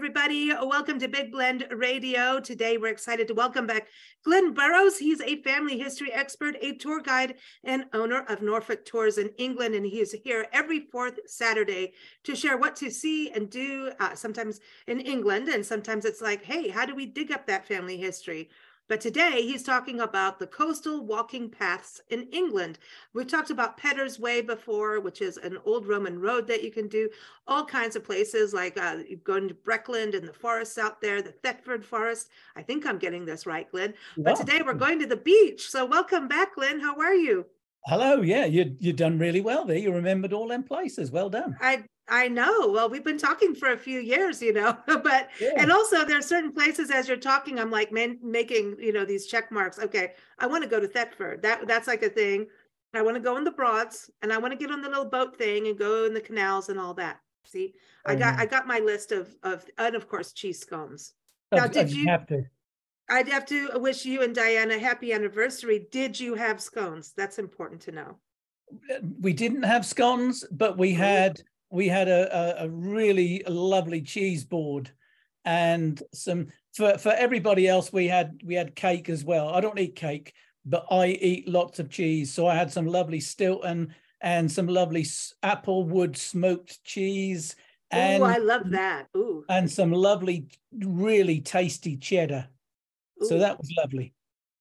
everybody. Welcome to Big Blend Radio. Today, we're excited to welcome back Glynn Burrows. He's a family history expert, a tour guide, and owner of Norfolk Tours in England. And he is here every fourth Saturday to share what to see and do, uh, sometimes in England. And sometimes it's like, hey, how do we dig up that family history? But today he's talking about the coastal walking paths in England. We've talked about Peddars Way before, which is an old Roman road that you can do all kinds of places like uh, going to Breckland and the forests out there, the Thetford Forest. I think I'm getting this right, Glynn. But today we're going to the beach. So welcome back, Glynn. How are you? Hello. Yeah, you you done really well there. You remembered all them places. Well done. I I know. Well, we've been talking for a few years, you know, but yeah. and also there are certain places as you're talking, I'm like man, making you know these check marks. Okay, I want to go to Thetford. That that's like a thing. I want to go in the Broads, and I want to get on the little boat thing and go in the canals and all that. See, mm-hmm. I got I got my list of of and of course cheese scones. Now, did you have to? I'd have to wish you and Diana happy anniversary. Did you have scones? That's important to know. We didn't have scones, but we had we had a, a, a really lovely cheese board and some for for everybody else we had we had cake as well. I don't eat cake but i eat lots of cheese. So i had some lovely stilton and some lovely applewood smoked cheese and oh i love that. Ooh. and some lovely really tasty cheddar. Ooh. so that was lovely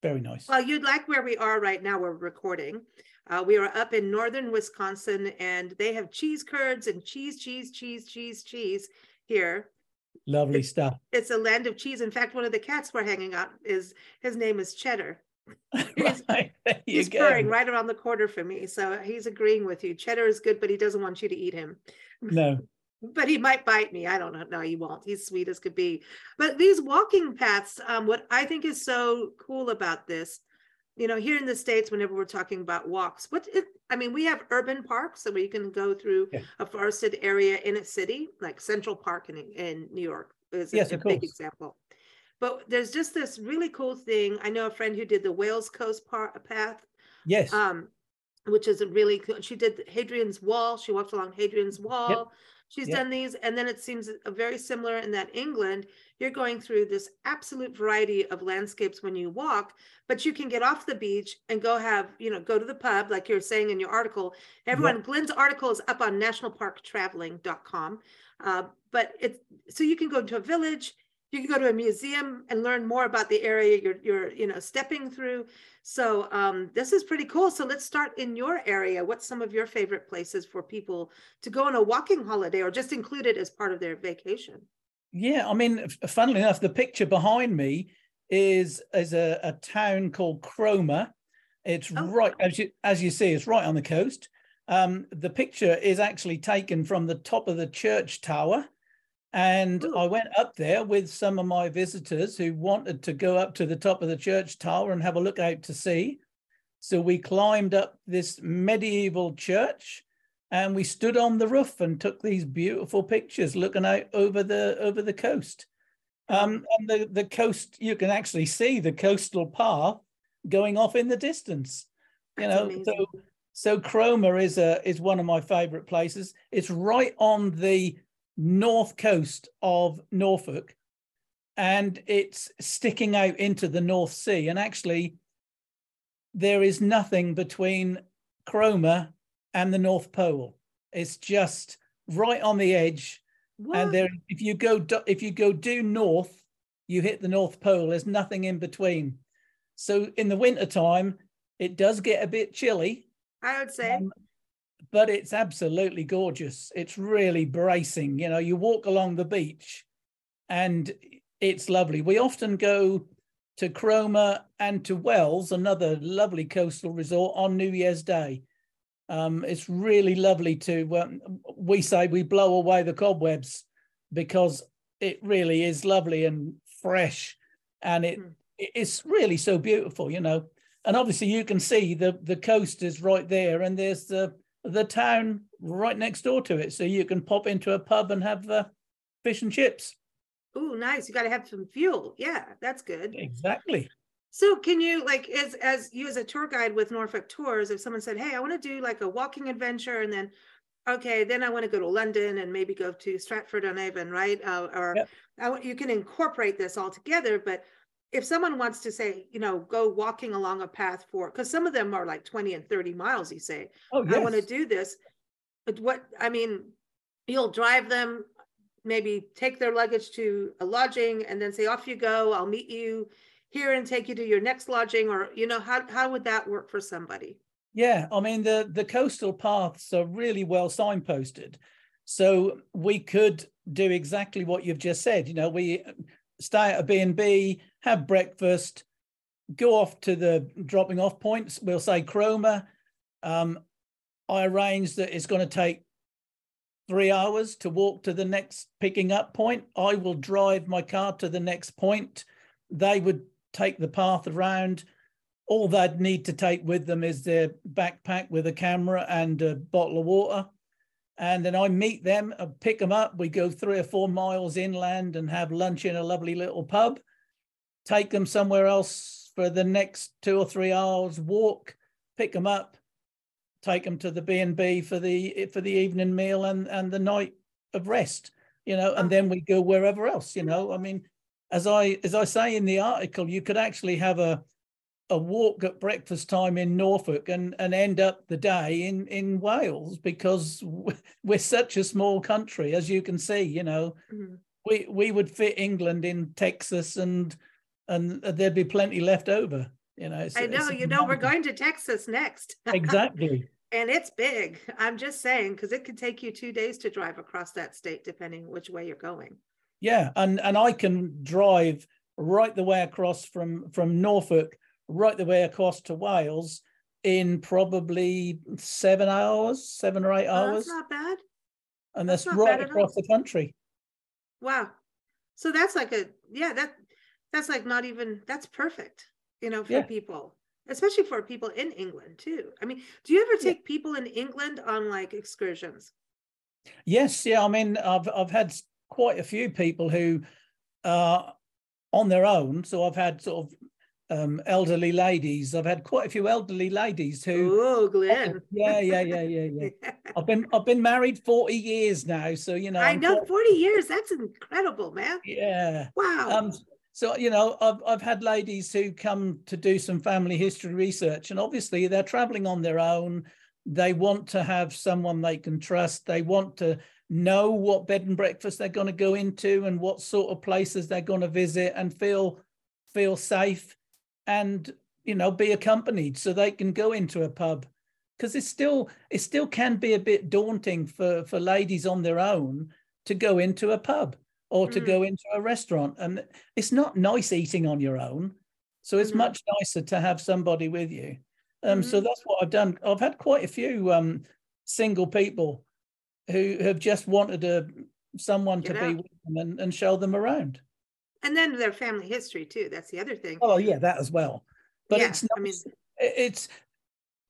very nice well you'd like where we are right now we're recording uh, we are up in northern Wisconsin and they have cheese curds and cheese, cheese, cheese, cheese, cheese here. Lovely it's, stuff. It's a land of cheese. In fact, one of the cats we're hanging out is his name is Cheddar. he's, right, he's purring right around the corner from me. So he's agreeing with you. Cheddar is good, but he doesn't want you to eat him. No. but he might bite me. I don't know. No, he won't. He's sweet as could be. But these walking paths, um, what I think is so cool about this you know, here in the States, whenever we're talking about walks, what it, I mean, we have urban parks so where you can go through yeah. a forested area in a city, like Central Park in, in New York is yes, a, a big example. But there's just this really cool thing. I know a friend who did the Wales Coast par- Path. Yes. Um, which is a really cool. She did Hadrian's Wall. She walked along Hadrian's Wall. Yep. She's yep. done these, and then it seems very similar in that England, you're going through this absolute variety of landscapes when you walk, but you can get off the beach and go have, you know, go to the pub, like you're saying in your article. Everyone, yep. Glynn's article is up on nationalparktraveling.com. Uh, but it's so you can go to a village, you can go to a museum and learn more about the area you're, you're you know, stepping through. So um, this is pretty cool. So let's start in your area. What's some of your favorite places for people to go on a walking holiday or just include it as part of their vacation? Yeah, I mean, funnily enough, the picture behind me is is a, a town called Cromer. It's oh. right as you as you see, it's right on the coast. Um, the picture is actually taken from the top of the church tower and Ooh. I went up there with some of my visitors who wanted to go up to the top of the church tower and have a look out to sea. So we climbed up this medieval church and we stood on the roof and took these beautiful pictures looking out over the over the coast. Um, and the, the coast, you can actually see the coastal path going off in the distance. You That's know, so so Cromer is a is one of my favorite places. It's right on the north coast of Norfolk and it's sticking out into the North Sea. And actually, there is nothing between Cromer and the North Pole. It's just right on the edge. What? And there, if you go if you go due north, you hit the North Pole. There's nothing in between. So in the wintertime, it does get a bit chilly. I would say. Um, but it's absolutely gorgeous. It's really bracing. You know, you walk along the beach and it's lovely. We often go to Cromer and to Wells, another lovely coastal resort, on New Year's Day. Um, it's really lovely to, um, we say we blow away the cobwebs because it really is lovely and fresh and it mm. it's really so beautiful, you know. And obviously you can see the, the coast is right there and there's the, the town right next door to it. So you can pop into a pub and have uh, fish and chips. Oh, nice. You got to have some fuel. Yeah, that's good. Exactly. So can you like as as you as a tour guide with Norfolk Tours, if someone said, Hey, I want to do like a walking adventure and then okay, then I want to go to London and maybe go to Stratford on Avon, right? Uh, or yep. I, you can incorporate this all together. But if someone wants to say, you know, go walking along a path for, because some of them are like 20 and 30 miles, you say, oh, yes. I want to do this. But what, I mean, you'll drive them, maybe take their luggage to a lodging and then say, off you go, I'll meet you here and take you to your next lodging. Or, you know, how, how would that work for somebody? Yeah, I mean the the coastal paths are really well signposted, so we could do exactly what you've just said. You know, we stay at a B and B, have breakfast, go off to the dropping off points. We'll say Cromer. Um, I arrange that it's going to take three hours to walk to the next picking up point. I will drive my car to the next point. They would take the path around all they'd need to take with them is their backpack with a camera and a bottle of water. And then I meet them, I pick them up. We go three or four miles inland and have lunch in a lovely little pub. Take them somewhere else for the next two or three hours. Walk, pick them up, take them to the B and B for the for the evening meal and and the night of rest. You know, and then we go wherever else. You know, I mean, as I as I say in the article, you could actually have a a walk at breakfast time in Norfolk and, and end up the day in, in Wales because we're such a small country, as you can see, you know, mm-hmm. we, we would fit England in Texas and, and there'd be plenty left over, you know. I know, you know, we're going to Texas next. exactly. and it's big. I'm just saying, because it could take you two days to drive across that state, depending which way you're going. Yeah. And, and I can drive right the way across from, from Norfolk right the way across to Wales in probably seven hours, seven or eight hours. That's not bad. And that's, that's right across the country. Wow. So that's like a yeah, that that's like not even that's perfect, you know, for yeah. people. Especially for people in England too. I mean, do you ever take yeah. people in England on like excursions? Yes, yeah. I mean, I've I've had quite a few people who are on their own. So I've had sort of um, elderly ladies. I've had quite a few elderly ladies who. Oh, Glynn. Yeah, yeah, yeah, yeah, yeah. I've been I've been married forty years now, so you know. I know quite... forty years. That's incredible, man. Yeah. Wow. Um, so you know, I've I've had ladies who come to do some family history research, and obviously they're traveling on their own. They want to have someone they can trust. They want to know what bed and breakfast they're going to go into and what sort of places they're going to visit and feel feel safe and you know be accompanied so they can go into a pub because it still it still can be a bit daunting for for ladies on their own to go into a pub or to mm. go into a restaurant and it's not nice eating on your own so it's mm. much nicer to have somebody with you um mm. so mm-hmm. that's what i've done i've had quite a few um single people who have just wanted a someone Get to be with them and, and show them around and then their family history too. That's the other thing. Oh yeah, that as well. But yeah, it's not, I mean, it's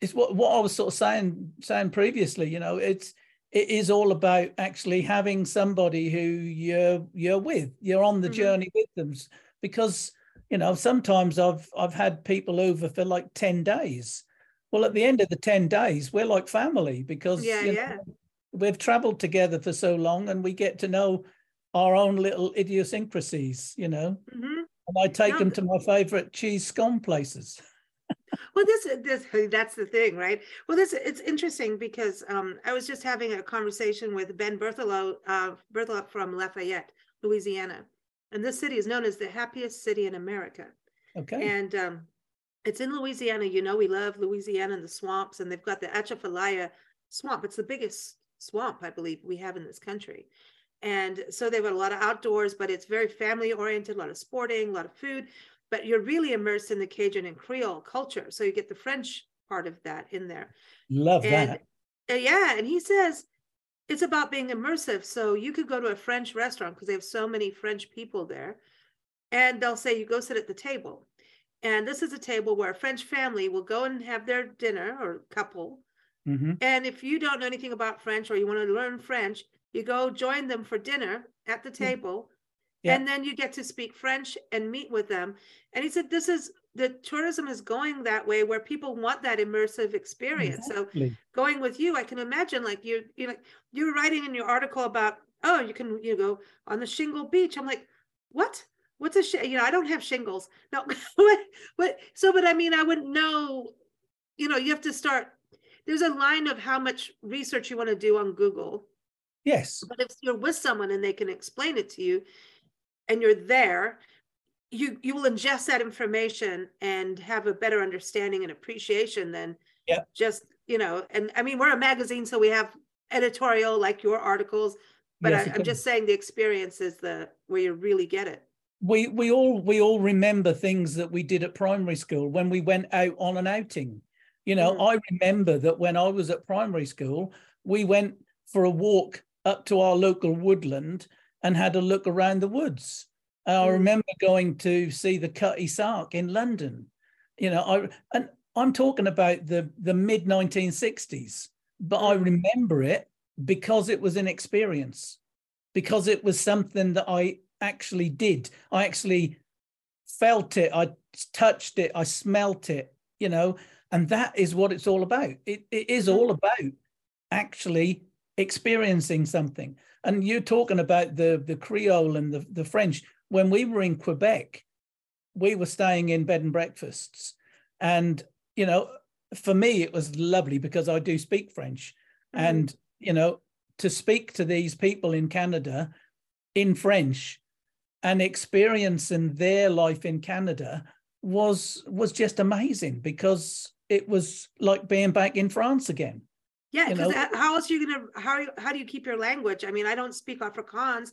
it's what what I was sort of saying saying previously. You know, it's it is all about actually having somebody who you're you're with. You're on the mm-hmm. journey with them because you know sometimes I've I've had people over for like ten days. Well, at the end of the ten days, we're like family because yeah, yeah. Know, we've traveled together for so long and we get to know our own little idiosyncrasies, you know. Mm-hmm. And I take no, them to my favorite cheese scone places. Well, this, this that's the thing, right? Well, this it's interesting because um, I was just having a conversation with Ben Berthelot, uh, Berthelot from Lafayette, Louisiana, and this city is known as the happiest city in America. Okay. And um, it's in Louisiana. You know, we love Louisiana and the swamps, and they've got the Atchafalaya swamp. It's the biggest swamp, I believe, we have in this country. And so they've got a lot of outdoors, but it's very family oriented, a lot of sporting, a lot of food, but you're really immersed in the Cajun and Creole culture. So you get the French part of that in there. Love and, that. Uh, yeah. And he says it's about being immersive. So you could go to a French restaurant because they have so many French people there. And they'll say, you go sit at the table. And this is a table where a French family will go and have their dinner or couple hmm And if you don't know anything about French or you want to learn French, you go join them for dinner at the table. Yeah. And then you get to speak French and meet with them. And he said, This is the tourism is going that way where people want that immersive experience. So going with you, I can imagine like you're you like you're writing in your article about oh you can you go on the shingle beach. I'm like, what? What's a sh-? you know I don't have shingles. No, what what so but I mean I wouldn't know. You know you have to start. There's a line of how much research you want to do on Google, Yes. but if you're with someone and they can explain it to you, and you're there. You, you will ingest that information and have a better understanding and appreciation than Yeah. just you know and i mean we're a magazine so we have editorial like your articles but Yes, I, I'm just saying the experience is the where you really get it we we all we all remember things that we did at primary school when we went out on an outing you know Mhm. i remember that when i was at primary school we went for a walk up to our local woodland and had a look around the woods i Mm. remember going to see the cutty sark in london you know i and i'm talking about the the mid 1960s but i Mm. remember it because it was an experience because it was something that I actually did. I actually felt it, I touched it, I smelt it, you know, and that is what it's all about. It, it is all about actually experiencing something. And you're talking about the, the Creole and the, the French. When we were in Quebec, we were staying in bed and breakfasts. And, you know, for me, it was lovely because I do speak French. Mhm. And, you know, to speak to these people in Canada in French and experiencing their life in Canada was was just amazing because it was like being back in France again. Yeah you because know- how else are you gonna how how do you keep your language? I mean i don't speak afrikaans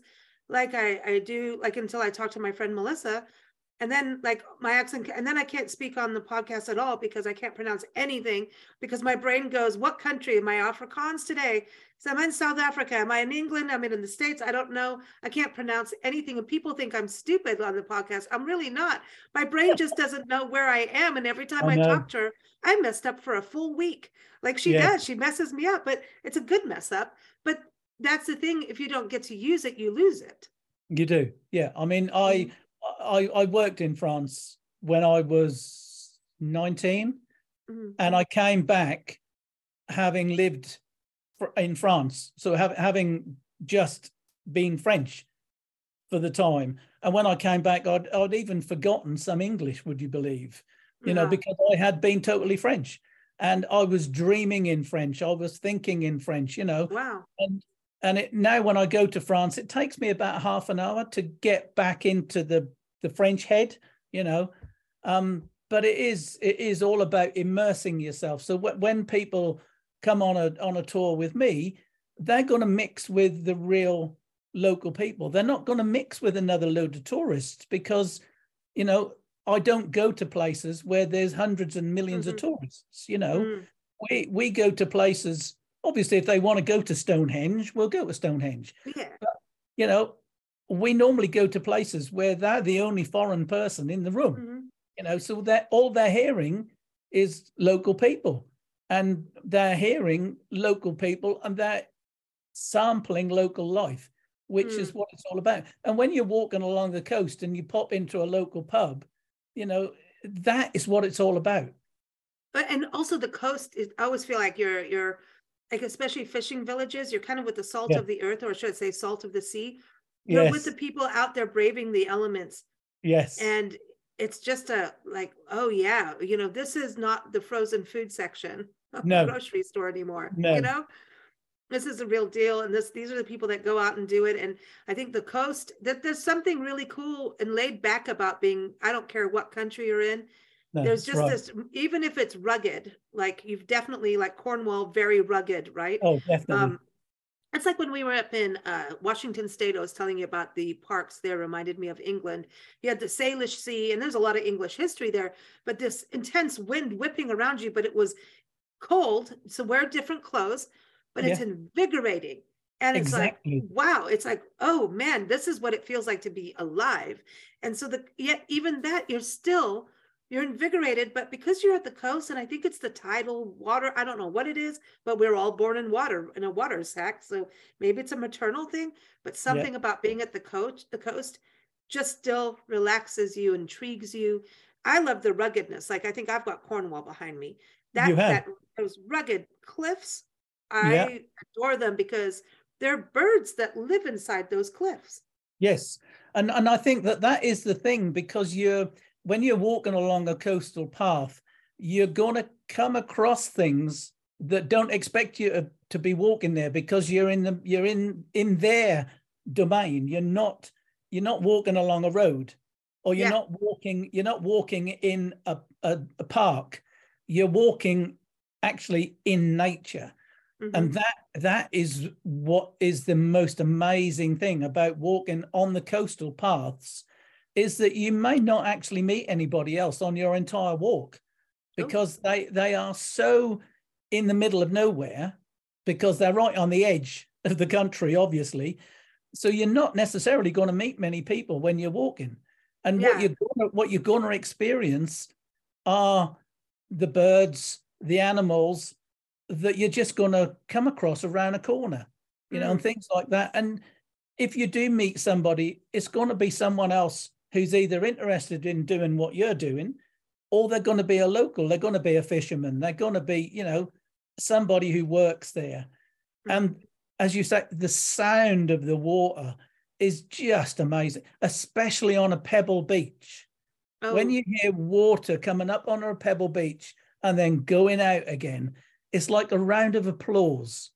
like i i do like until i talk to my friend melissa and then like my accent and then i can't speak on the podcast at all because i can't pronounce anything because my brain goes what country? Am i afrikaans today? So i'm in south africa. Am i in england? I'm in the states. I don't know. I can't pronounce anything. And people think i'm stupid on the podcast. I'm really not. My brain just doesn't know where i am. And every time I i, talk to her i messed up for a full week. Like she Yeah. does. She messes me up but it's a good mess up. But that's the thing. If you don't get to use it you lose it. You do. Yeah. I mean, I mm-hmm. I, I worked in France when I was 19 Mhm. and I came back having lived in France. So have, having just been French for the time. And when I came back, I'd, I'd even forgotten some English, would you believe? You know, Yeah. because I had been totally French and I was dreaming in French. I was thinking in French, you know, wow and and it now when I go to France, it takes me about half an hour to get back into the the French head, you know. Um, but it is it is all about immersing yourself. So wh- when people come on a on a tour with me, they're going to mix with the real local people. They're not going to mix with another load of tourists because, you know, I don't go to places where there's hundreds and 1000000s of Mhm. tourists. You know, Mm. we we go to places obviously if they want to go to stonehenge we'll go to stonehenge yeah you know we normally go to places where they're the only foreign person in the room Mhm. you know so that all they're hearing is local people and they're hearing local people and they're sampling local life which is what it's all about and when you're walking along the coast and you pop into a local pub you know that is what it's all about but and also the coast is i always feel like you're you're like especially fishing villages you're kind of with the salt Yeah. of the earth or should i say salt of the sea you're with the people out there braving the elements yes and it's just a like oh yeah you know this is not the frozen food section of No. the grocery store anymore No. you know this is a real deal and this these are the people that go out and do it and i think the coast that there's something really cool and laid back about being i don't care what country you're in No, there's just right. this even if it's rugged like you've definitely like cornwall very rugged right Oh, definitely. um it's like when we were up in uh, Washington State. I was telling you about the parks there. Reminded me of England. You had the Salish Sea, and there's a lot of English history there. But this intense wind whipping around you, but it was cold, so wear different clothes. But it's invigorating, and it's Exactly. like wow. It's like oh man, this is what it feels like to be alive. And so the yet even that you're still you're invigorated, but because you're at the coast, and I think it's the tidal water, I don't know what it is, but we're all born in water in a water sack. So maybe it's a maternal thing, but something yeah. about being at the coast, the coast just still relaxes you, intrigues you. I love the ruggedness. Like I think I've got Cornwall behind me. That, that those rugged cliffs, I yeah. adore them because they're birds that live inside those cliffs. Yes, and and I think that that is the thing because you're when you're walking along a coastal path, you're going to come across things that don't expect you to, be walking there because you're in the you're in in their domain. You're not you're not walking along a road, or you're yeah. not walking you're not walking in a, a, a park. You're walking actually in nature. Mm-hmm. And that that is what is the most amazing thing about walking on the coastal paths is that you may not actually meet anybody else on your entire walk because oh. they they are so in the middle of nowhere because they're right on the edge of the country obviously so you're not necessarily going to meet many people when you're walking and yeah. what you're gonna, what you're going to experience are the birds the animals that you're just going to come across around a corner, you know, mm. and things like that. And if you do meet somebody, it's going to be someone else who's either interested in doing what you're doing, or they're going to be a local. They're going to be a fisherman. They're going to be, you know, somebody who works there. Mm. And as you say, the sound of the water is just amazing, especially on a pebble beach. Oh. When you hear water coming up on a pebble beach and then going out again, it's like a round of applause.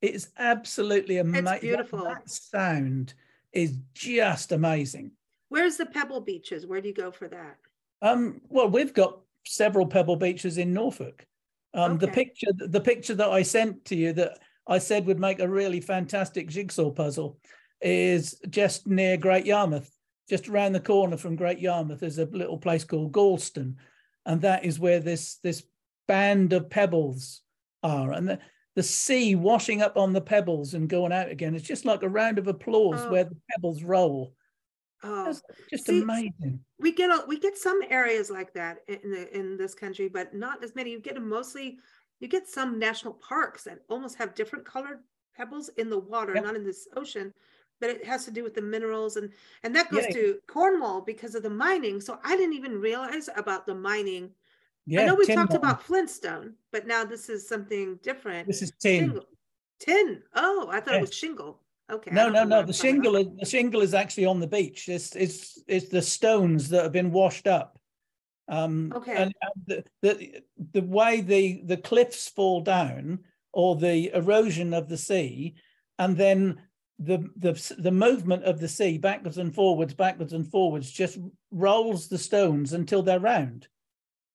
It's absolutely amazing. Beautiful. That, that sound is just amazing. Where's the pebble beaches? Where do you go for that? Um, well, we've got several pebble beaches in Norfolk. Um, okay. The picture, the picture that I sent to you that I said would make a really fantastic jigsaw puzzle, is just near Great Yarmouth, just around the corner from Great Yarmouth. There's a little place called Gorleston, and that is where this this band of pebbles are. And the, the sea washing up on the pebbles and going out again is just like a round of applause oh. where the pebbles roll. Oh, just See, amazing. We get a, we get some areas like that in the, in this country, but not as many. You get mostly. You get some national parks that almost have different colored pebbles in the water, yep. not in this ocean, but it has to do with the minerals and and that goes yeah. to Cornwall because of the mining. So I didn't even realize about the mining yeah, I know we talked about Flintstone, but now this is something different. This is tin. Shingle. Tin. Oh, I thought yes. it was shingle. Okay. No, no, no. The shingle is the shingle is actually on the beach. It's it's it's the stones that have been washed up. Um, okay. And, and the, the the way the the cliffs fall down or the erosion of the sea, and then the the the movement of the sea backwards and forwards, backwards and forwards, just rolls the stones until they're round.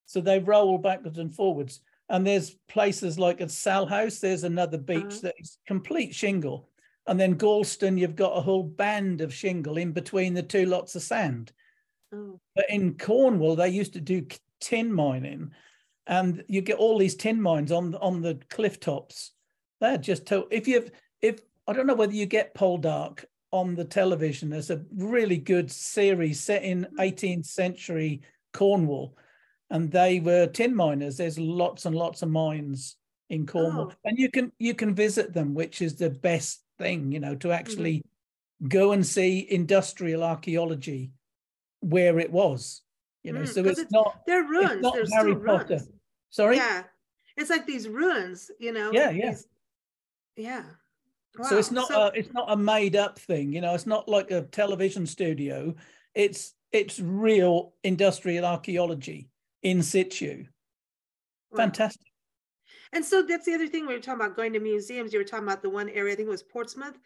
So they roll backwards and forwards. And there's places like at Salthouse, there's another beach uh-huh. that is complete shingle. And then Gorleston, you've got a whole band of shingle in between the two lots of sand. Oh. But in Cornwall, they used to do tin mining, and you get all these tin mines on on the cliff tops. They're just to, if you if I don't know whether you get Poldark on the television. There's a really good series set in 18th hmm. century Cornwall, and they were tin miners. There's lots and lots of mines in Cornwall, oh. and you can you can visit them, which is the best thing, you know, to actually mm-hmm. go and see industrial archaeology where it was. You know, mm, so it's, it's, not they're ruins. Not There's Harry Potter. Ruins. Sorry. Yeah, it's like these ruins. You know. Yeah, yeah, these, yeah. Wow. So it's not so, a it's not a made up thing. You know, it's not like a television studio. It's it's real industrial archaeology in situ. Fantastic. And so that's the other thing we were talking about going to museums. You were talking about the one area, I think it was Portsmouth.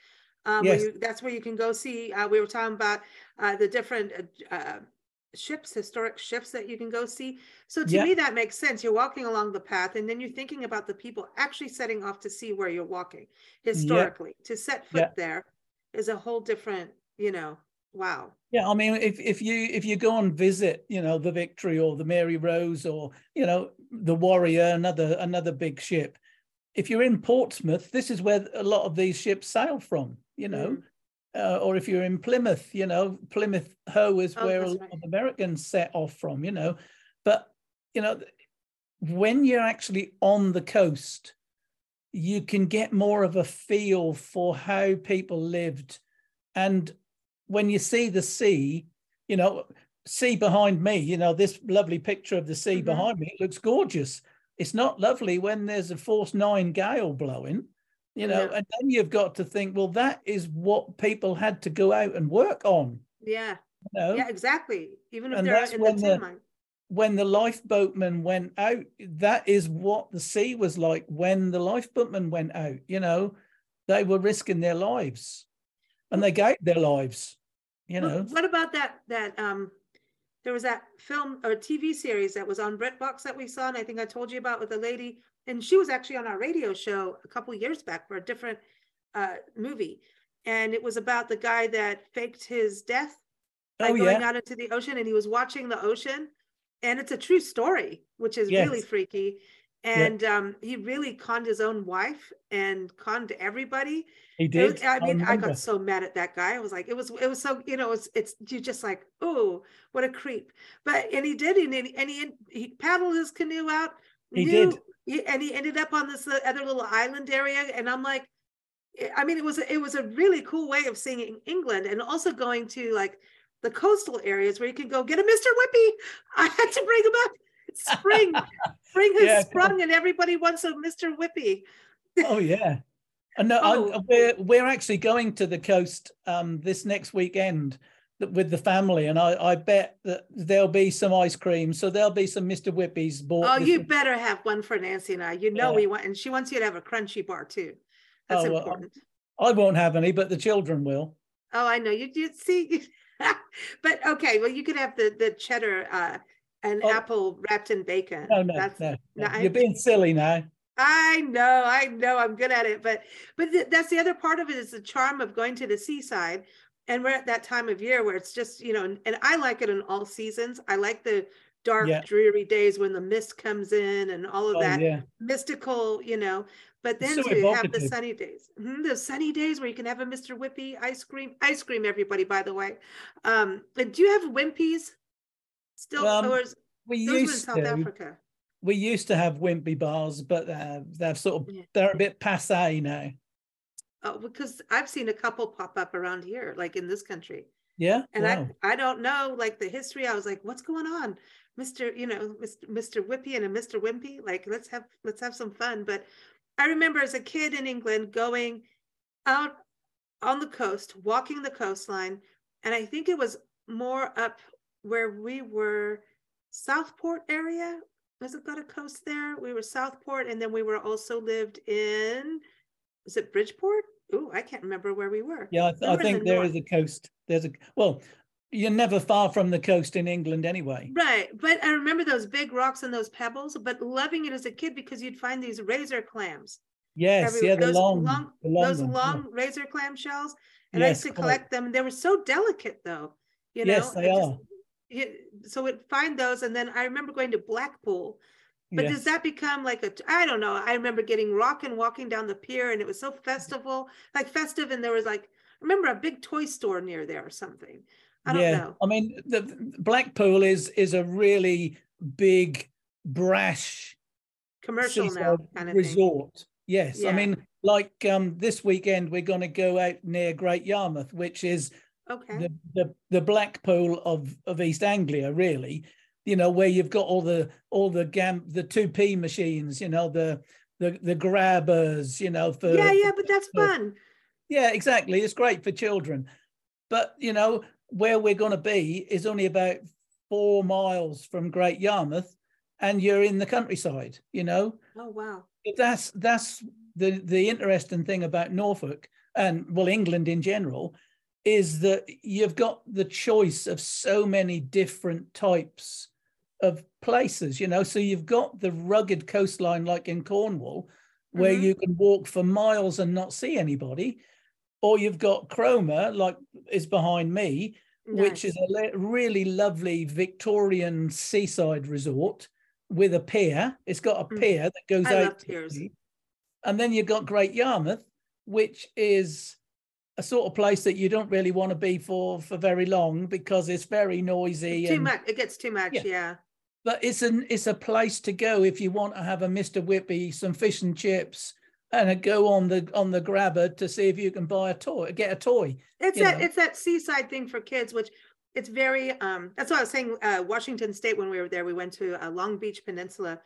Um, yes. Where you, that's where you can go see. Uh, we were talking about uh, the different uh, uh, ships, historic ships that you can go see. So to me, that makes sense. You're walking along the path, and then you're thinking about the people actually setting off to see where you're walking historically. To set foot there is a whole different, you know, Wow. Yeah, I mean, if if you if you go and visit, you know, the Victory or the Mary Rose or you know the Warrior, another another big ship. If you're in Portsmouth, this is where a lot of these ships sail from. You know, mm. uh, or if you're in Plymouth, you know, Plymouth Hoe is oh, where a lot right. of Americans set off from. You know, But you know, when you're actually on the coast, you can get more of a feel for how people lived. And when you see the sea, you know, sea behind me, you know, this lovely picture of the sea mm-hmm. behind me, it looks gorgeous. It's not lovely when there's a force nine gale blowing, you know, yeah. and then you've got to think, well, that is what people had to go out and work on. Yeah. You know? Yeah, exactly. Even if and they're in the, the when the lifeboatmen went out, that is what the sea was like when the lifeboatmen went out. You know, they were risking their lives, and they gave their lives. You know. What about that? That um, there was that film or TV series that was on BritBox that we saw, and I think I told you about with a lady, and she was actually on our radio show a couple years back for a different uh, movie, and it was about the guy that faked his death by oh, going yeah. out into the ocean, and he was watching the ocean and it's a true story, which is yes. really freaky. And um, he really conned his own wife and conned everybody. He did. Was, I mean, I, I, got so mad at that guy. I was like, it was, it was so, you know, it's, it's you just like, oh, what a creep. But and he did, and he and he, he paddled his canoe out. He knew, did, he, and he ended up on this other little island area. And I'm like, I mean, it was it was a really cool way of seeing England, and also going to like the coastal areas where you can go get a Mr. Whippy. I had to bring him up. Spring. spring has yeah, sprung and everybody wants a Mr. Whippy. oh yeah. And no, oh. we're we're actually going to the coast um, this next weekend with the family, and I, I bet that there'll be some ice cream, so there'll be some Mr. Whippies bought. Oh, you week. better have one for Nancy and I. You know yeah. we want, and she wants you to have a crunchy bar too. That's oh, important. Well, I won't have any, but the children will. Oh, I know you. You see, but okay, well, you could have the the cheddar uh, and oh. apple wrapped in bacon. No, no, that's, no, no. You're being silly now. I know, I know, I'm good at it, but but th- that's the other part of it is the charm of going to the seaside, and we're at that time of year where it's just you know, and, and I like it in all seasons. I like the dark, yeah. dreary days when the mist comes in and all of oh, that yeah. mystical, you know. But then so you have the sunny days, mm-hmm, the sunny days where you can have a Mr. Whippy ice cream, ice cream, everybody, by the way. Um, and do you have Wimpys still? Um, or is, we used South to. Africa. We used to have Wimpy bars, but uh, they're sort of, yeah. they're a bit passe now. Oh, because I've seen a couple pop up around here, like in this country. Yeah. And wow. I, I don't know like the history. I was like, what's going on? Mr. You know, Mr. Whippy and a Mr. Wimpy. Like, let's have let's have some fun. But I remember as a kid in England going out on the coast, walking the coastline, and I think it was more up where we were, Southport area. Has it got a coast there? We were Southport, and then we were also lived in. Was it Bridgeport? Oh, I can't remember where we were. Yeah, I, th- I think the there north. is a coast. There's a well, you're never far from the coast in England anyway. Right. But I remember those big rocks and those pebbles, but loving it as a kid because you'd find these razor clams. Yes, everywhere. yeah, the those long, long, the long those long yeah. razor clam shells. And yes, I used to collect them. They were so delicate though. You know, yes, they are. So it find those. And then I remember going to Blackpool. But yes. does that become like a I don't know. I remember getting rock and walking down the pier and it was so festival, like festive, and there was like I remember a big toy store near there or something. I don't yeah. know. I mean, the Blackpool is is a really big, brash commercial now kind of resort. Thing. Yes, yeah. I mean, like um, this weekend we're going to go out near Great Yarmouth, which is okay. the, the the Blackpool of of East Anglia, really. You know, where you've got all the all the gam the two p machines. You know, the the the grabbers. You know, for yeah, yeah, but that's for, fun. Yeah, exactly. It's great for children, but you know, where we're going to be is only about four miles from Great Yarmouth, and you're in the countryside. You know. Oh wow. That's that's the the interesting thing about Norfolk and well England in general is that you've got the choice of so many different types of places. You know, so you've got the rugged coastline like in Cornwall, where mm-hmm. you can walk for miles and not see anybody or you've got Cromer, like is behind me, nice. which is a le- really lovely Victorian seaside resort with a pier. It's got a mm. pier that goes I out. And then you've got Great Yarmouth, which is a sort of place that you don't really want to be for for very long because it's very noisy. Too and, much. It gets too much. Yeah. yeah. but it's an it's a place to go if you want to have a Mr. Whippy, some fish and chips, and a go on the on the grabber to see if you can buy a toy, get a toy. It's that know. it's that seaside thing for kids, which it's very um that's what I was saying. Uh, Washington State when we were there, we went to uh, Long Beach Peninsula,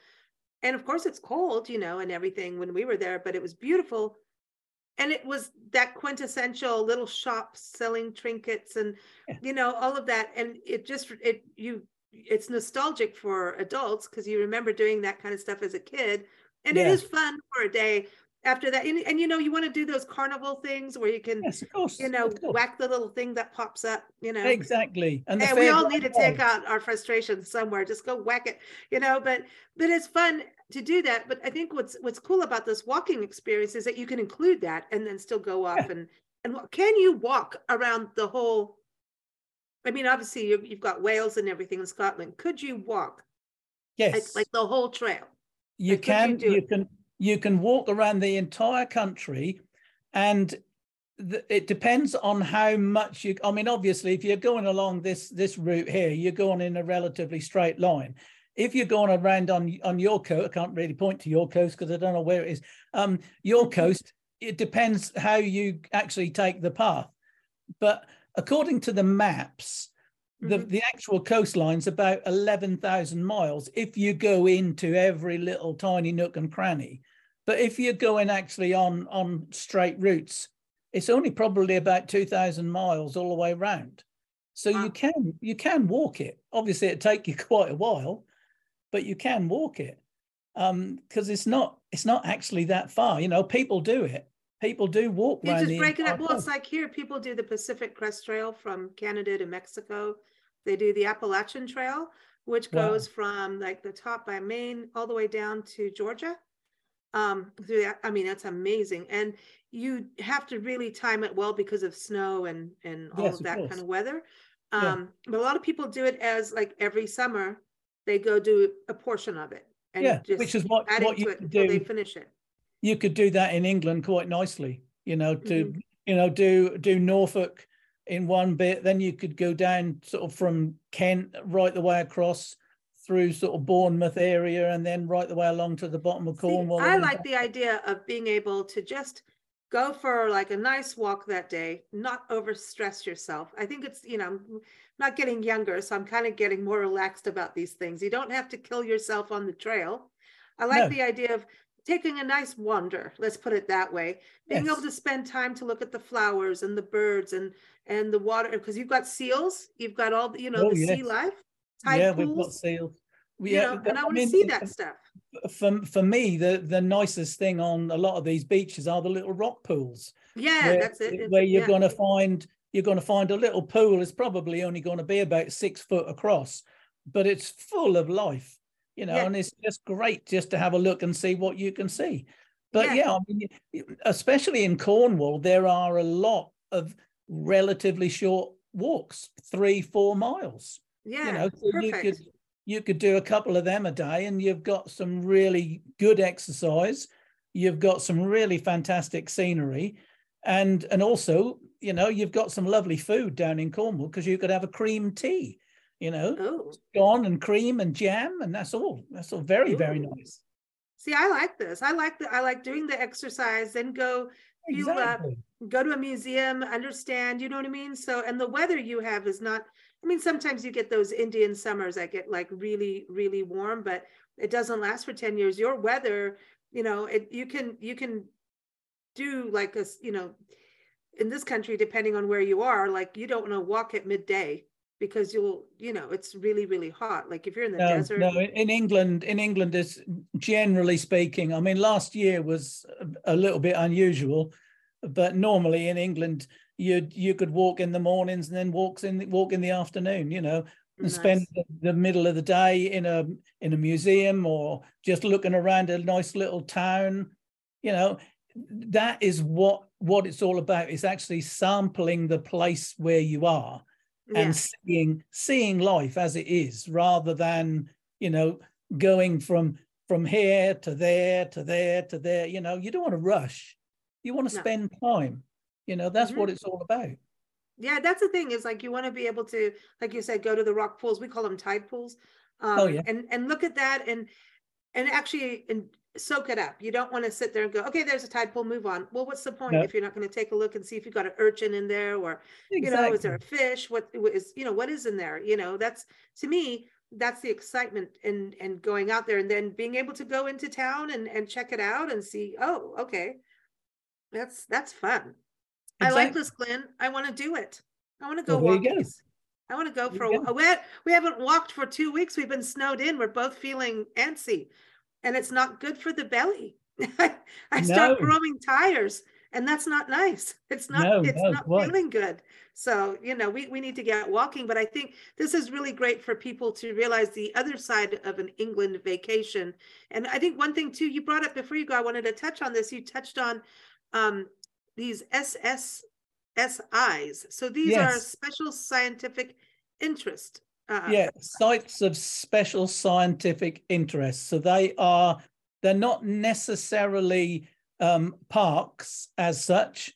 and of course it's cold, you know, and everything when we were there, but it was beautiful. And it was that quintessential little shop selling trinkets and yeah. you know all of that, and it just it you it's nostalgic for adults because you remember doing that kind of stuff as a kid. And yeah. it is fun for a day after that. And, and you know you want to do those carnival things where you can yes, course, you know whack the little thing that pops up you know? Exactly. And, and we all need to take out our frustrations somewhere. Just go whack it you know? But but it's fun to do that but i think what's what's cool about this walking experience is that you can include that and then still go off yeah. and and can you walk around the whole I mean, obviously you, have got Wales and everything in Scotland. Could you walk? Yes, like, like the whole trail. You like, can. You, you can. You can walk around the entire country, and th- it depends on how much you. I mean, obviously, if you're going along this this route here, you're going in a relatively straight line. If you're going around on on your coast, I can't really point to your coast because I don't know where it is. Um, your coast. It depends how you actually take the path, but according to the maps, the, mm-hmm. the actual coastline's about 11,000 miles if you go into every little tiny nook and cranny. But if you're going actually on, on straight routes, it's only probably about 2,000 miles all the way around. So wow. you can you can walk it. Obviously, it take you quite a while, but you can walk it because um, it's not it's not actually that far. You know, people do it, people do walk you just break it up. well it's like here people do the pacific crest trail from canada to mexico. They do the appalachian trail which goes wow. from like the top by maine all the way down to georgia. Um through that, i mean that's amazing. And you have to really time it well because of snow and and all yes, of that of kind of weather. Um yeah. but a lot of people do it as like every summer they go do a portion of it and yeah which is what, what you do they finish it you could do that in England quite nicely. You know, to mm-hmm. you know do do Norfolk in one bit, then you could go down sort of from Kent right the way across through sort of Bournemouth area and then right the way along to the bottom of Cornwall. See, I like the idea of being able to just go for like a nice walk that day, not overstress yourself. I think it's, you know, I'm not getting younger, so I'm kind of getting more relaxed about these things. You don't have to kill yourself on the trail. I like no. the idea of taking a nice wander let's put it that way being yes. able to spend time to look at the flowers and the birds and and the water because you've got seals you've got all the, you know oh, the yes. sea life yeah pools, we've got seals yeah, know, and I want to see that stuff. For for me, the the nicest thing on a lot of these beaches are the little rock pools. Yeah, where, that's it. Where you're yeah. going to find you're going to find a little pool. It's probably only going to be about six foot across, but it's full of life you know, yeah. and it's just great just to have a look and see what you can see. But yeah. yeah, I mean, especially in Cornwall, there are a lot of relatively short walks, three, four miles. Yeah, you know, so you could you could do a couple of them a day, and you've got some really good exercise. You've got some really fantastic scenery, and and also, you know, you've got some lovely food down in Cornwall because you could have a cream tea you know, oh. scone and cream and jam, and that's all. That's all very, Ooh. very nice. See, I like this. I like the I like doing the exercise, then go fuel exactly. up, go to a museum, understand, you know what I mean? So and the weather you have is not I mean, sometimes you get those Indian summers that get like really, really warm, but it doesn't last for 10 years. Your weather, you know, it you can you can do like a, you know, in this country, depending on where you are, like you don't want to walk at midday because you'll you know it's really really hot like if you're in the no, desert no in england in england is generally speaking i mean last year was a little bit unusual but normally in england you you could walk in the mornings and then walks in walk in the afternoon you know and nice. spend the, middle of the day in a in a museum or just looking around a nice little town you know. That is what what it's all about. Is actually sampling the place where you are and seeing seeing life as it is rather than you know going from from here to there to there to there. You know you don't want to rush. You want to no. spend time you know that's mm-hmm. what it's all about yeah that's the thing is like you want to be able to like you said go to the rock pools we call them tide pools Um, Oh, yeah. And and look at that and and actually and soak it up. You don't want to sit there and go, okay, there's a tide pool, move on. Well, what's the point No. if you're not going to take a look and see if you've got an urchin in there or you know, is there a fish? What what is you know what is in there? You know, that's to me that's the excitement and and going out there and then being able to go into town and and check it out and see. Oh, okay, that's that's fun. I like this, Glynn. I want to do it. I want to go Well, there you go. walkies. I want to go for a you wa- we, haven't walked for two weeks. We've been snowed in. We're both feeling antsy, and it's not good for the belly. I start No. growing tires, and that's not nice. It's not. No, it's no, not quite. feeling good. So you know, we we need to get walking. But I think this is really great for people to realize the other side of an England vacation. And I think one thing too, you brought up before you go. I wanted to touch on this. You touched on um, these SS SIs. So these are special scientific interest. Uh, yeah sites of special scientific interest. So they are they're not necessarily um, parks as such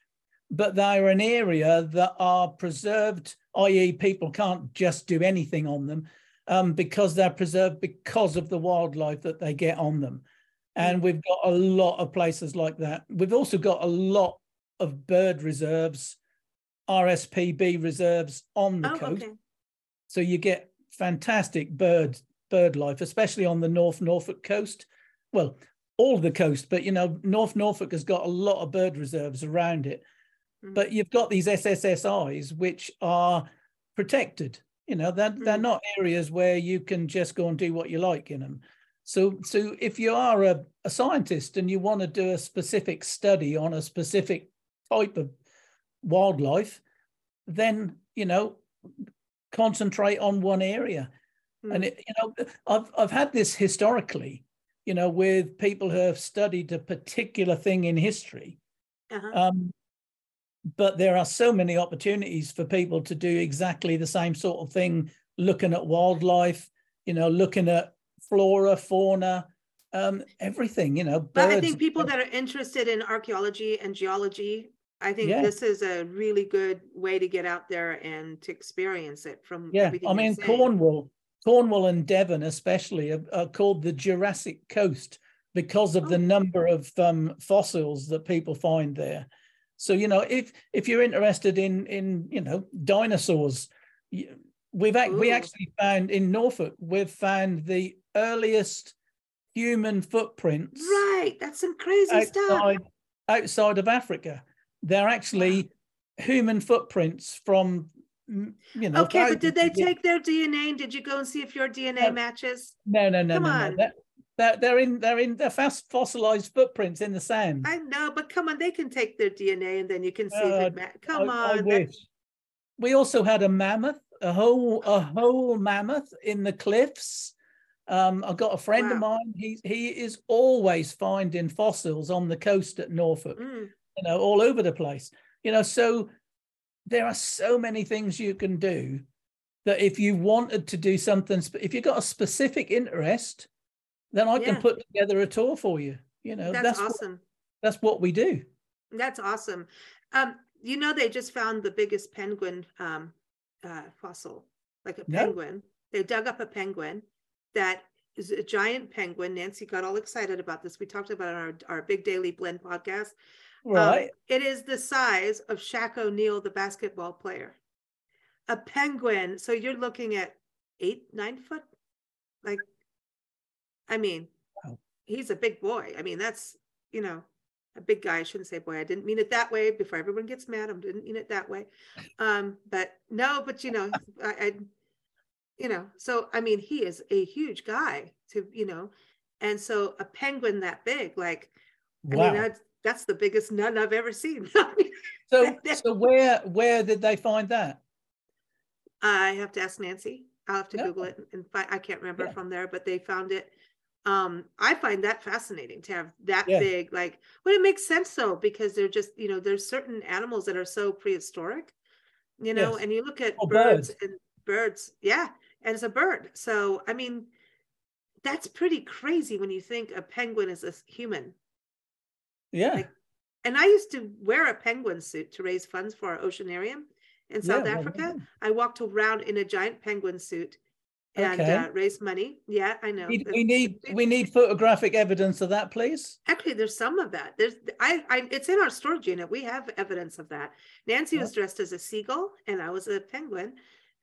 but they're an area that are preserved i.e people can't just do anything on them um, because they're preserved because of the wildlife that they get on them. And we've got a lot of places like that. We've also got a lot of bird reserves rspb reserves on the Oh, coast okay. so you get fantastic bird bird life, especially on the North Norfolk coast. Well, all the coast, but you know, North Norfolk has got a lot of bird reserves around it. Mhm. But you've got these SSSIs which are protected. You know, they're, they're Mhm. not areas where you can just go and do what you like in them. So, so if you are a, a scientist and you want to do a specific study on a specific type of wildlife, then you know concentrate on one area. And Mm. it, you know, I've I've had this historically, you know, with people who have studied a particular thing in history. Uh-huh. Um, but there are so many opportunities for people to do exactly the same sort of thing, looking at wildlife, you know, looking at flora, fauna, um, everything, you know. But I think people that are interested in archaeology and geology, I think Yeah. this is a really good way to get out there and to experience it from Yeah, I mean. Cornwall, Cornwall and Devon especially are, are called the Jurassic Coast because of the Oh. number of um, fossils that people find there. So you know, if if you're interested in in you know dinosaurs, we've ac- we actually found in Norfolk we've found the earliest human footprints Right, that's some crazy stuff. outside outside of Africa. They're actually human footprints from you know. Okay, but did they thousands of years- take their DNA and did you go and see if your DNA No. matches? No, no, no, Come no, no. on. They're, they're, they're in they're in they're fast fossilized footprints in the sand. I know, but come on, they can take their DNA and then you can see if Uh, it ma- come I, on. I wish. We also had a mammoth, a whole a whole mammoth in the cliffs. Um, I've got a friend of mine. He he is always finding fossils on the coast at Norfolk. Mm, You know, all over the place. You know, so there are so many things you can do that if you wanted to do something, if you've got a specific interest, then I can put together a tour for you. You know, that's, that's what, awesome. that's what we do. That's awesome. Um, you know, they just found the biggest penguin um, uh, fossil, like a penguin. They dug up a penguin that is a giant penguin. Nancy got all excited about this. We talked about it on our, our Big Daily Blend podcast. Um, Right. it is the size of Shaq O'Neal, the basketball player. A penguin. So you're looking at eight, nine foot. Like, I mean, Wow. he's a big boy. I mean, that's, you know, a big guy. I shouldn't say boy. I didn't mean it that way before everyone gets mad. I didn't mean it that way. Um, but no, but you know, I, I you know, so I mean, he is a huge guy to, you know, and so a penguin that big, like, I wow. mean, that's, that's the biggest nun I've ever seen. so so where where did they find that? I have to ask Nancy. I'll have to. Google it and find, I can't remember Yeah. from there, but they found it. Um, I find that fascinating to have that Yeah. big, like, but it makes sense though, because they're just, you know, there's certain animals that are so prehistoric, you know, Yes. and you look at Or birds birds. and birds, yeah, and it's a bird. So, I mean, that's pretty crazy when you think a penguin is a human. Yeah. Like, And I used to wear a penguin suit to raise funds for our oceanarium in South well, Africa. yeah. I walked around in a giant penguin suit and Okay. uh, raise money. Yeah, I know. We, we need we need photographic evidence of that, please. Actually, there's some of that. There's I, I it's in our storage unit. We have evidence of that. Nancy Yeah. was dressed as a seagull and I was a penguin.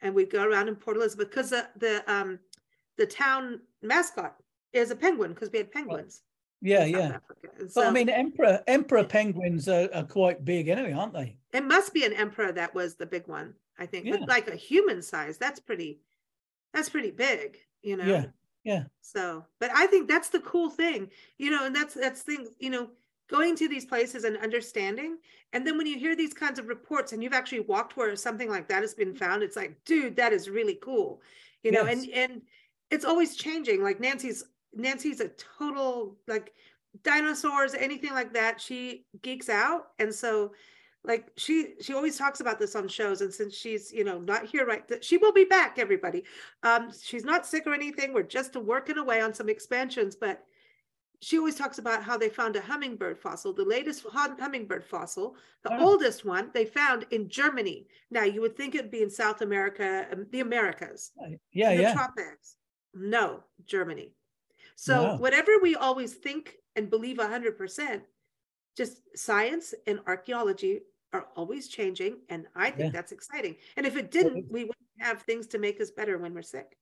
And we'd go around in Port Elizabeth because the, the um the town mascot is a penguin because we had penguins. Yeah, yeah. Africa. And But I mean, emperor emperor penguins are, are quite big anyway, aren't they? it must be an emperor that was the big one, I think. Yeah. But like a human size, that's pretty that's pretty big, you know. Yeah, yeah. So, but I think that's the cool thing, you know, and that's that's thing, you know, going to these places and understanding. And then when you hear these kinds of reports and you've actually walked where something like that has been found, it's like, dude, that is really cool. You know, and and it's always changing. Like Nancy's Nancy's a total like dinosaurs, anything like that. She geeks out. And so like she she always talks about this on shows and since she's you know not here right th- she will be back everybody um she's not sick or anything we're just working away on some expansions but she always talks about how they found a hummingbird fossil the latest hummingbird fossil the Wow. oldest one they found in germany now you would think it'd be in south america um, the americas Yeah, in the yeah. tropics no germany so Wow. whatever we always think and believe 100% just science and archaeology are always changing and i think Yeah. that's exciting and if it didn't we wouldn't have things to make us better when we're sick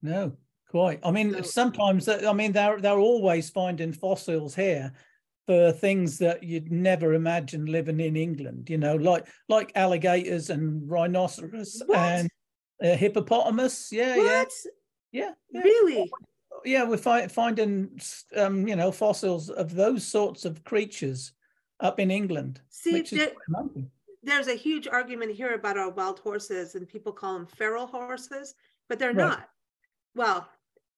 No, quite. I mean, So- sometimes I mean they're they're always finding fossils here for things that you'd never imagine living in England. You know, like like alligators and rhinoceros What? and uh, hippopotamus. Yeah, yeah, yeah, yeah. really Yeah, we're fi- finding um, you know fossils of those sorts of creatures up in England. see there- there's a huge argument here about our wild horses and people call them feral horses but they're Right. not well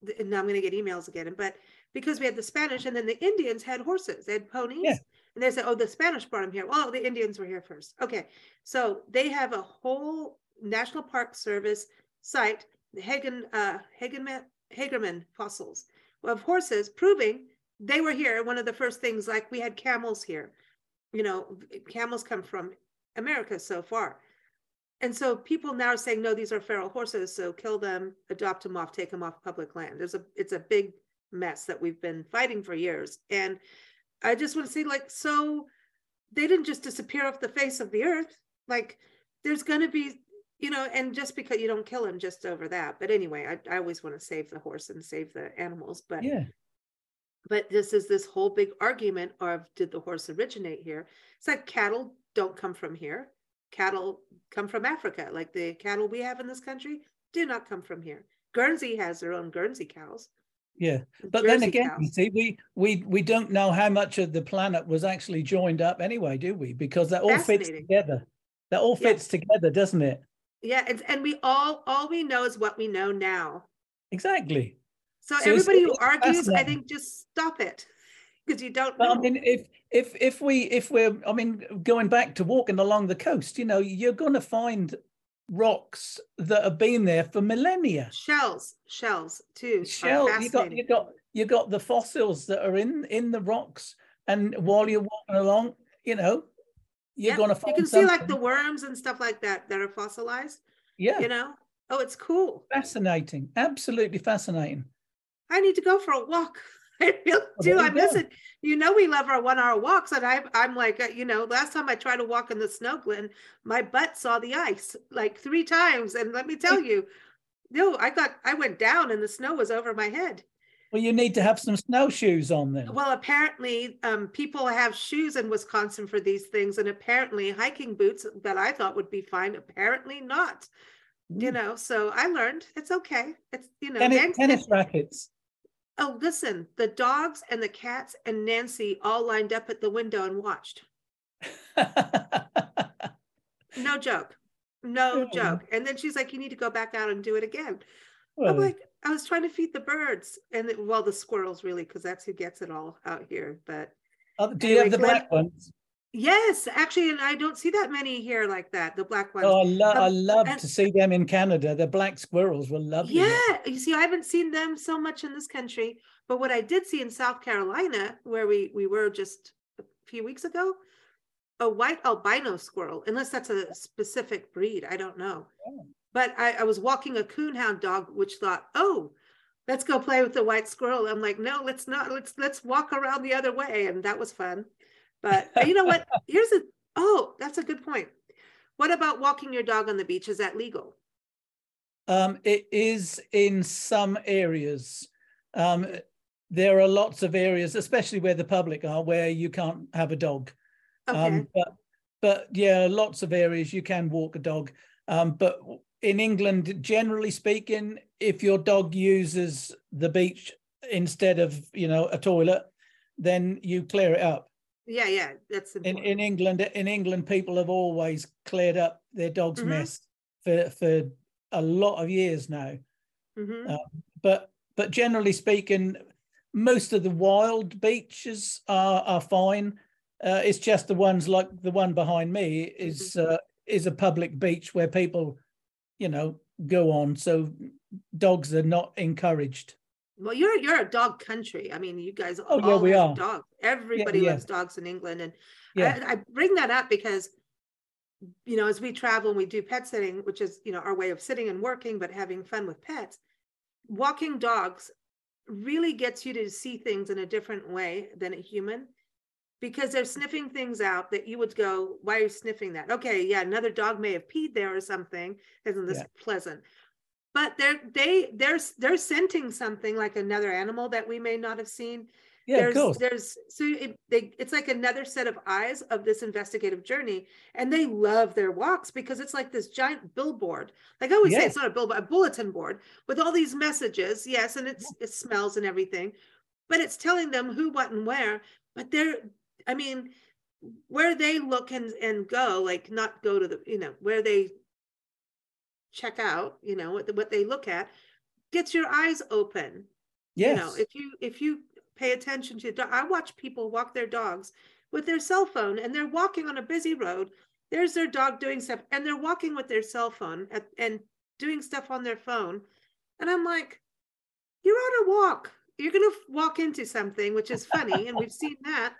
th- and i'm going to get emails again but because we had the spanish and then the indians had horses they had ponies Yeah. and they said oh the spanish brought them here well the indians were here first okay so they have a whole national park service site the hagen uh hagenman hagerman fossils of horses proving they were here one of the first things like we had camels here you know camels come from America so far. And so people now are saying, no, these are feral horses, so kill them, adopt them off, take them off public land. There's a it's a big mess that we've been fighting for years. And I just want to say, like, so they didn't just disappear off the face of the earth. Like, there's gonna be, you know, and just because you don't kill them just over that. But anyway, I, I always want to save the horse and save the animals. But Yeah, but this is this whole big argument of did the horse originate here it's like cattle don't come from here cattle come from africa like the cattle we have in this country do not come from here guernsey has their own guernsey cows yeah. But then again, you see, we we we don't know how much of the planet was actually joined up anyway, do we? Because that all fits together. That all fits together, doesn't it? Yeah and, and we all all we know is what we know now Exactly. so, So everybody who argues i think just stop it because you don't know I mean, if if if we if we're I mean going back to walking along the coast, you know, you're going to find rocks that have been there for millennia. shells shells too are Shell, you got you got you got the fossils that are in in the rocks, and while you're walking along, you know, you're Yep, going to find you can see like the worms and stuff like that that are fossilized yeah, you know oh it's cool fascinating, absolutely fascinating. I need to go for a walk. I really Oh, do. I miss go. it. You know, we love our one hour walks. And I, I'm like, uh, you know, last time I tried to walk in the snow, Glynn, my butt saw the ice like three times. And let me tell you, no, I got, I went down and the snow was over my head. Well, you need to have some snowshoes on then. Well, apparently, um, people have shoes in Wisconsin for these things. And apparently, hiking boots that I thought would be fine, apparently not. You Mm. know, so I learned it's okay. It's, you know, tennis, and- tennis rackets. Oh, listen, the dogs and the cats and Nancy all lined up at the window and watched. No joke. No Yeah. joke. And then she's like, you need to go back out and do it again. well, I'm like, I was trying to feed the birds and the, well, the squirrels really, because that's who gets it all out here. But do you have the black ones? yes, actually, and I don't see that many here like that, the black ones. Oh, I love I Um, love and- to see them in Canada. The black squirrels were lovely. Yeah, you see, I haven't seen them so much in this country, but what I did see in South Carolina, where we we were just a few weeks ago, a white albino squirrel, unless that's a specific breed, I don't know. Oh. But I, I was walking a coonhound dog, which thought, oh, let's go play with the white squirrel. I'm like, no, let's not. Let's let's walk around the other way, and that was fun. But you know what? Here's a oh, that's a good point. What about walking your dog on the beach? Is that legal? Um, it is in some areas. Um, there are lots of areas, especially where the public are, where you can't have a dog. Okay. Um, but but yeah, lots of areas you can walk a dog. Um, but in England, generally speaking, if your dog uses the beach instead of you know a toilet, then you clear it up. yeah, yeah, that's In important. in England, in England, people have always cleared up their dog's Mhm. mess for for a lot of years now. Mhm. Uh, but but generally speaking, most of the wild beaches are are fine. Uh, it's just the ones like the one behind me is uh, is a public beach where people, you know, go on. So dogs are not encouraged. Well, you're you're a dog country. I mean, you guys Oh, yeah, we are. dogs. Everybody yeah. loves dogs in England, and Yeah, I, I bring that up because, you know, as we travel and we do pet sitting, which is you know our way of sitting and working, but having fun with pets, walking dogs really gets you to see things in a different way than a human because they're sniffing things out that you would go, why are you sniffing that? Okay, yeah, another dog may have peed there or something. Isn't this Yeah. pleasant? But they're they they're they're scenting something like another animal that we may not have seen. yeah, there's of course. there's so it, they, it's like another set of eyes of this investigative journey, and they love their walks because it's like this giant billboard. Like I always say, it's not a billboard, a bulletin board with all these messages. Yes, and it's it smells and everything, but it's telling them who, what, and where. But they're, I mean, where they look and and go, like not go to the, you know, where they check out, you know, what, what they look at, gets your eyes open. Yes. you know if you if you pay attention to i watch people walk their dogs with their cell phone and they're walking on a busy road. There's their dog doing stuff and they're walking with their cell phone at, and doing stuff on their phone. And i'm like you're on a walk. You're going to walk into something which is funny and we've seen that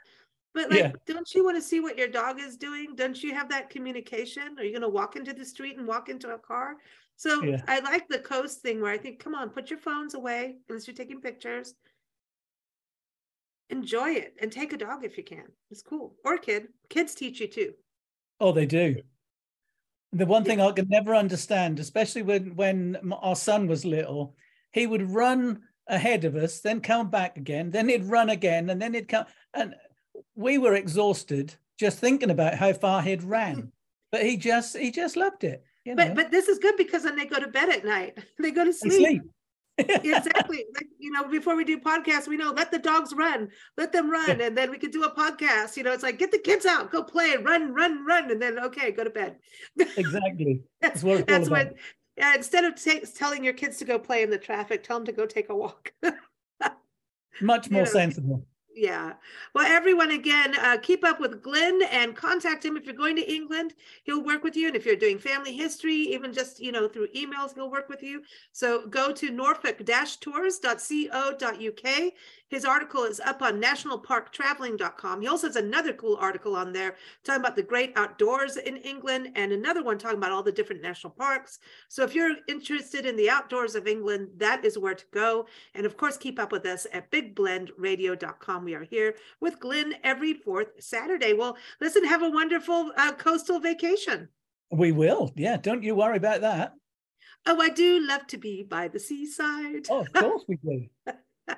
but like Yeah. don't you want to see what your dog is doing don't you have that communication are you going to walk into the street and walk into a car so Yeah. i like the coast thing where i think come on put your phones away unless you're taking pictures enjoy it and take a dog if you can it's cool or a kid kids teach you too Oh, they do. The one Yeah. thing I could never understand, especially when when our son was little, he would run ahead of us, then come back again, then he'd run again, and then he'd come, and we were exhausted just thinking about how far he'd ran. Hmm. But he just he just loved it. You know, but but this is good because then they go to bed at night. They go to sleep, sleep. exactly. Like, you know before we do podcasts we know let the dogs run. Let them run. And then we could do a podcast. You know it's like get the kids out. Go play. Run run run. And then okay go to bed. Exactly. that's That's what that's about. what yeah, instead of ta- telling your kids to go play in the traffic tell them to go take a walk. Much you more know, sensible. Yeah. Well, everyone, again, uh, keep up with Glynn and contact him if you're going to England. He'll work with you. And if you're doing family history, even just, you know, through emails, he'll work with you. So go to norfolk-tours.co.uk. His article is up on nationalparktraveling.com. He also has another cool article on there talking about the great outdoors in England and another one talking about all the different national parks. So if you're interested in the outdoors of England, that is where to go. And of course, keep up with us at bigblendradio.com. We are here with Glynn every fourth Saturday. Well, listen, have a wonderful uh, coastal vacation. We will. Yeah, don't you worry about that. Oh, I do love to be by the seaside. Oh, of course we do.